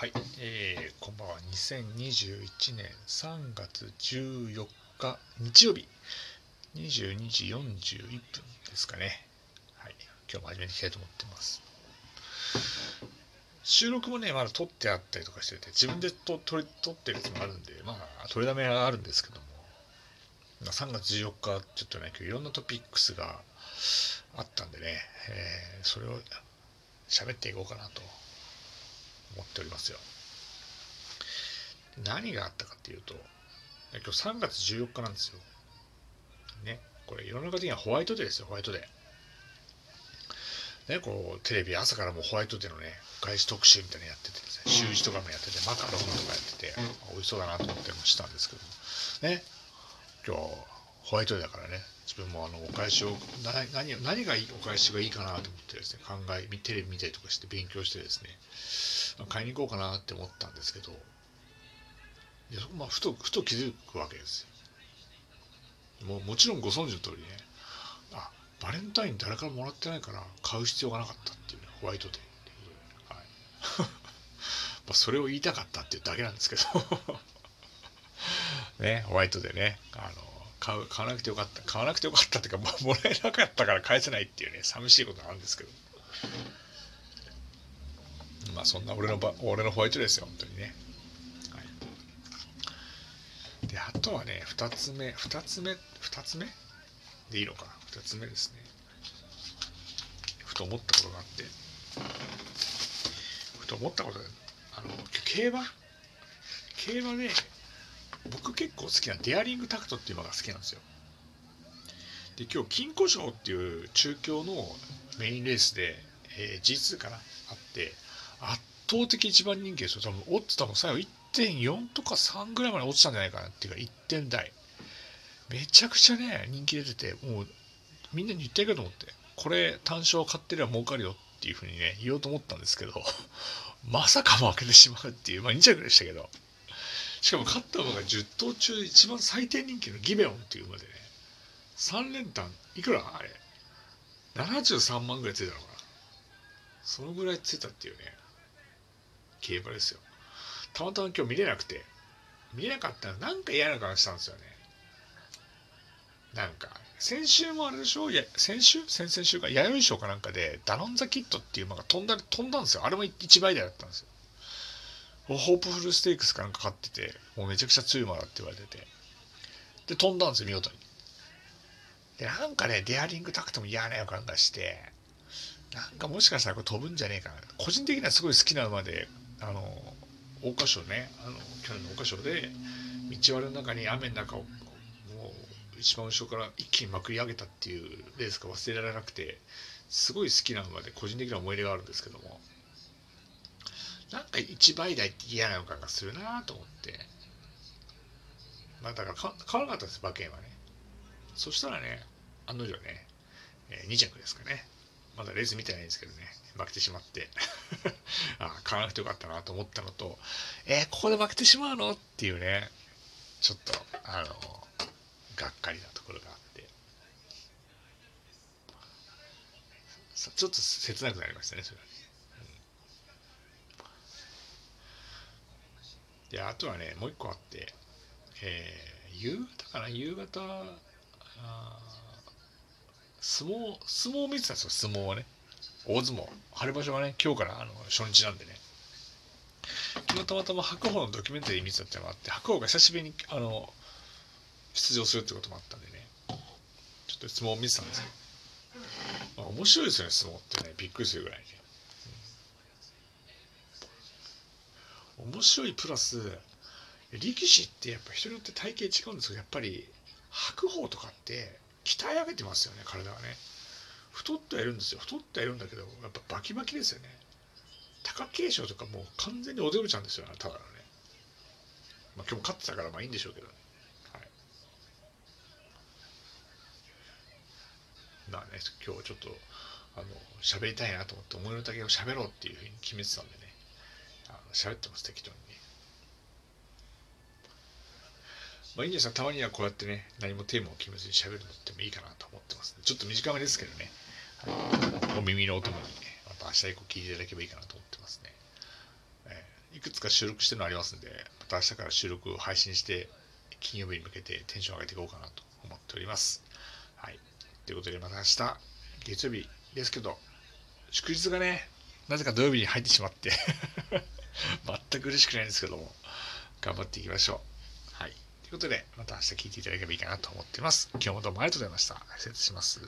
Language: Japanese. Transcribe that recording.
はい、えー、こんばんは。2021年3月14日日曜日、22時41分ですかね。はい、今日も始めていきたいと思ってます。収録もね、まだ撮ってあったりとかしてて、自分で撮撮撮ってるやつもあるんで、まあ、撮りだめはあるんですけども、ま3月14日、ちょっとね、今日いろんなトピックスがあったんでね、えー、それを喋っていこうかなとっておりますよ。何があったかっていうと、今日3月14日なんですよ。ね、これ世の中的にはホワイトデーですよ、ホワイトデー。ね、こうテレビ朝からもホワイトデーのね、外資特集みたいなのやっててですね、習字とかもやってて、マカロンとかやってて、美味しそうだなと思ってもしたんですけども、ね、今日ホワイトデーだからね、自分もあのお返しを何何がいいお返しがいいかなと思ってですね考えテレビ見たりとかして勉強してですね買いに行こうかなって思ったんですけどいや、まあ、ふとふと気づくわけですよ。ももちろんご存知の通りねあバレンタイン誰からもらってないから買う必要がなかったっていうねホワイトデーっていう、はい、まあそれを言いたかったっていうだけなんですけど。ねホワイトデーねあの買う買わなくてよかった買わなくてよかったっていうか、まあ、もらえなかったから返せないっていうね寂しいことなんですけど。まあそんな俺のば俺のホワイトですよ本当にね、はい、であとはね2つ目2つ目2つ目でいいのかな2つ目ですね。ふと思ったことがあって。ふと思ったことあの競馬？競馬、ね、僕結構好きなデアリングタクトっていう馬が好きなんですよ。で今日金庫賞っていう中京のメインレースで、えー、G2 かなあって。圧倒的一番人気ですよ。多分オッズ多分最後1.4とか3ぐらいまで落ちたんじゃないかなっていうか1点台。めちゃくちゃね人気出ててもうみんなに言ってやると思ってこれ単勝買ってりゃ儲かるよっていうふうにね言おうと思ったんですけど まさかも開けてしまうっていうまあ2着でしたけど。しかも勝った馬が10頭中一番最低人気のギベオンっていう馬でね3連単いくら？あれ。73万ぐらいついたのかな。そのぐらいついたっていうね。競馬ですよ。たまたま今日見れなくて。見れなかったらなんか嫌な顔したんですよね。なんか先週もあれでしょ？いや先週？先々週か？弥生賞かなんかでダノンザキットっていう馬が飛んだ飛んだんですよ。あれも1倍台だったんですよ。ホープフルステークスかなんか買ってて、もうめちゃくちゃ強い馬だって言われてて。で、飛んだんですよ、見事に。で、なんかね、デアリングタクトも嫌な予感がして、なんかもしかしたらこれ飛ぶんじゃねえかな。個人的にはすごい好きな馬で、あの、桜花賞ね、あの、去年の桜花賞で、道割れの中に雨の中を、もう、一番後ろから一気にまくり上げたっていうレースが忘れられなくて、すごい好きな馬で、個人的な思い入れがあるんですけども、なんか1倍台って嫌な予感がするなと思って。まあだから買わなかったです、馬券はね。そしたらね、案の定ね、えー、2着ですかね。まだレース見てないんですけどね、負けてしまって。ああ買わなくてよかったなと思ったのと、えー、ここで負けてしまうのっていうね、ちょっと、あの、がっかりなところがあって、ちょっと切なくなりましたね、それは。ね。で、あとはね、もう一個あって、えー、夕方かな？夕方、あ相撲、相撲を見てたんですよ、相撲はね。大相撲。春場所はね、今日からあの初日なんでね。昨日たまたま白鵬のドキュメンタリー見てたってのがあって、白鵬が久しぶりにあの出場するってこともあったんでね、ちょっと相撲を見てたんですけど、まあ、面白いですよね、相撲ってね、びっくりするぐらいね。面白いプラス力士ってやっぱ人によって体型違うんですけどやっぱり白鵬とかって鍛え上げてますよね体がね。太ってはいるんですよ。太ってはいるんだけどやっぱバキバキですよね。貴景勝とかもう完全に踊るちゃうんですよただのね。まあ今日も勝ってたからまあいいんでしょうけどね。はい。まあね今日ちょっとあの喋りたいなと思って思いの丈を喋ろうっていうふうに決めてたんでね。あの喋ってます適当にね。まあいいんですよたまにはこうやってね何もテーマを決めずに喋るのってもいいかなと思ってます、ね、ちょっと短めですけどね、はい、お耳のお供にねまた明日以降聞いていただければいいかなと思ってますね、えー、いくつか収録してるのありますんで、また明日から収録を配信して、金曜日に向けてテンション上げていこうかなと思っております。はい。ということで、また明日、月曜日ですけど、祝日がね、なぜか土曜日に入ってしまって、全く嬉しくないんですけども、頑張っていきましょう。ということで、また明日聞いていただければいいかなと思っています。今日もどうもありがとうございました。失礼します。